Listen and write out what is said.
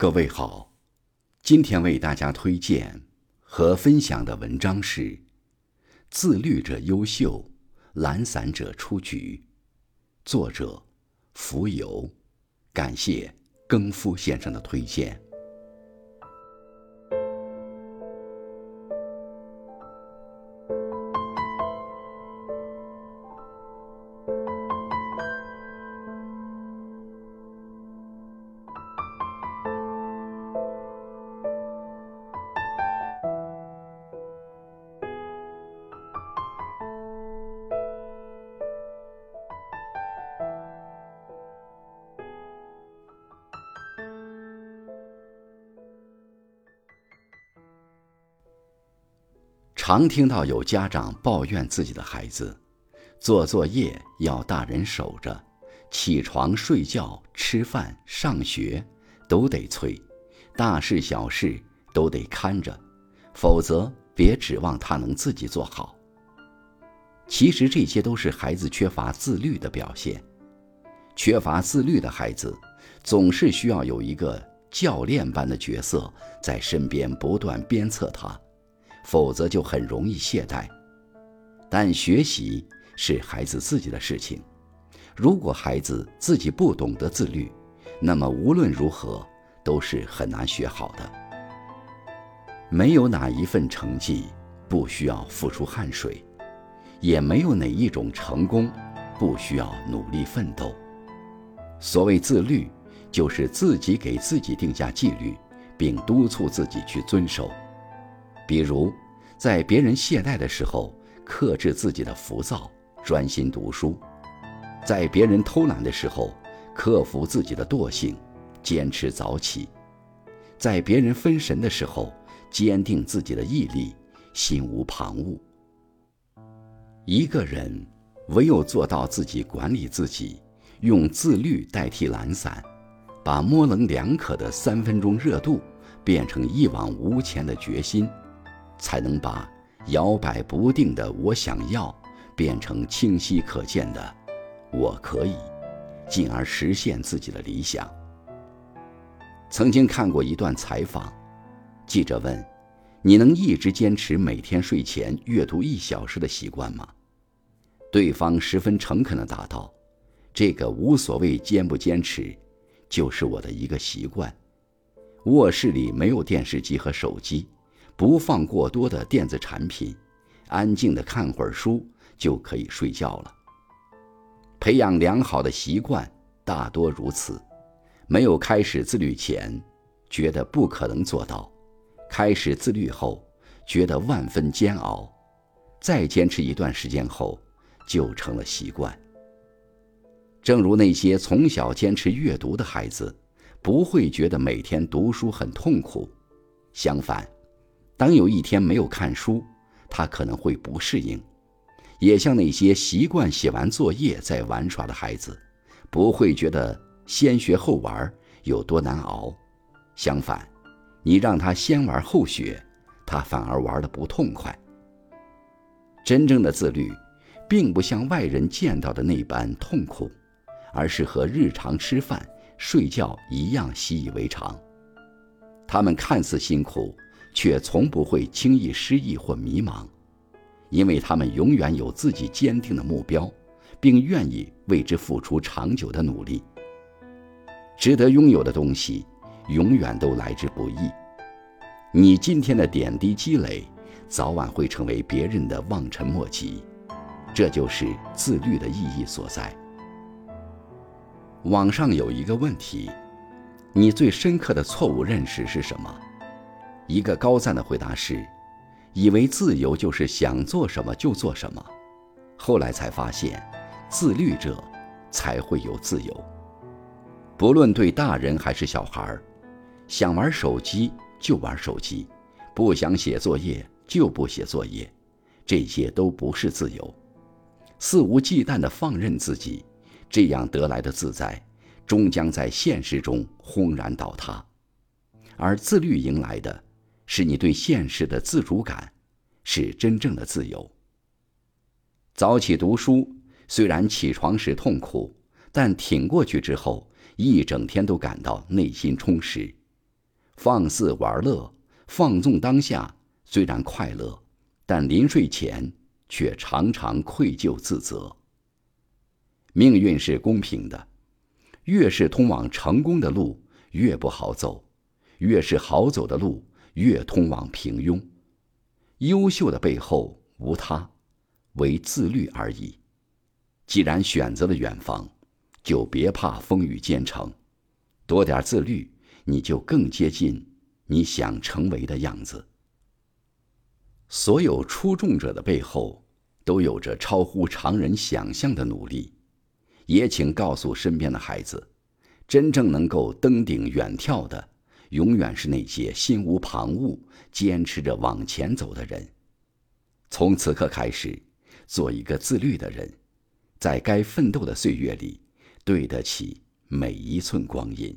各位好，今天为大家推荐和分享的文章是《自律者优秀，懒散者出局》，作者浮游，感谢更夫先生的推荐。常听到有家长抱怨自己的孩子，做作业要大人守着，起床、睡觉、吃饭、上学都得催，大事小事都得看着，否则别指望他能自己做好。其实这些都是孩子缺乏自律的表现。缺乏自律的孩子，总是需要有一个教练般的角色在身边不断鞭策他。否则就很容易懈怠。但学习是孩子自己的事情，如果孩子自己不懂得自律，那么无论如何都是很难学好的。没有哪一份成绩不需要付出汗水，也没有哪一种成功不需要努力奋斗。所谓自律，就是自己给自己定下纪律，并督促自己去遵守。比如，在别人懈怠的时候，克制自己的浮躁，专心读书；在别人偷懒的时候，克服自己的惰性，坚持早起；在别人分神的时候，坚定自己的毅力，心无旁骛。一个人唯有做到自己管理自己，用自律代替懒散，把模棱两可的三分钟热度变成一往无前的决心。才能把摇摆不定的“我想要”变成清晰可见的“我可以”，进而实现自己的理想。曾经看过一段采访，记者问：“你能一直坚持每天睡前阅读一小时的习惯吗？”对方十分诚恳地答道：“这个无所谓坚不坚持，就是我的一个习惯。卧室里没有电视机和手机。”不放过多的电子产品，安静的看会儿书就可以睡觉了。培养良好的习惯大多如此，没有开始自律前，觉得不可能做到；开始自律后，觉得万分煎熬；再坚持一段时间后，就成了习惯。正如那些从小坚持阅读的孩子，不会觉得每天读书很痛苦，相反。当有一天没有看书，他可能会不适应；也像那些习惯写完作业再玩耍的孩子，不会觉得先学后玩有多难熬。相反，你让他先玩后学，他反而玩的不痛快。真正的自律，并不像外人见到的那般痛苦，而是和日常吃饭、睡觉一样习以为常。他们看似辛苦。却从不会轻易失意或迷茫，因为他们永远有自己坚定的目标，并愿意为之付出长久的努力。值得拥有的东西，永远都来之不易。你今天的点滴积累，早晚会成为别人的望尘莫及。这就是自律的意义所在。网上有一个问题：你最深刻的错误认识是什么？一个高赞的回答是：以为自由就是想做什么就做什么，后来才发现，自律者才会有自由。不论对大人还是小孩，想玩手机就玩手机，不想写作业就不写作业，这些都不是自由。肆无忌惮地放任自己，这样得来的自在，终将在现实中轰然倒塌，而自律迎来的。是你对现实的自主感，是真正的自由。早起读书，虽然起床时痛苦，但挺过去之后，一整天都感到内心充实。放肆玩乐，放纵当下，虽然快乐，但临睡前却常常愧疚自责。命运是公平的，越是通往成功的路越不好走，越是好走的路越通往平庸。优秀的背后无他，唯自律而已。既然选择了远方，就别怕风雨兼程，多点自律，你就更接近你想成为的样子。所有出众者的背后，都有着超乎常人想象的努力。也请告诉身边的孩子，真正能够登顶远眺的，永远是那些心无旁骛、坚持着往前走的人。从此刻开始，做一个自律的人。在该奋斗的岁月里，对得起每一寸光阴。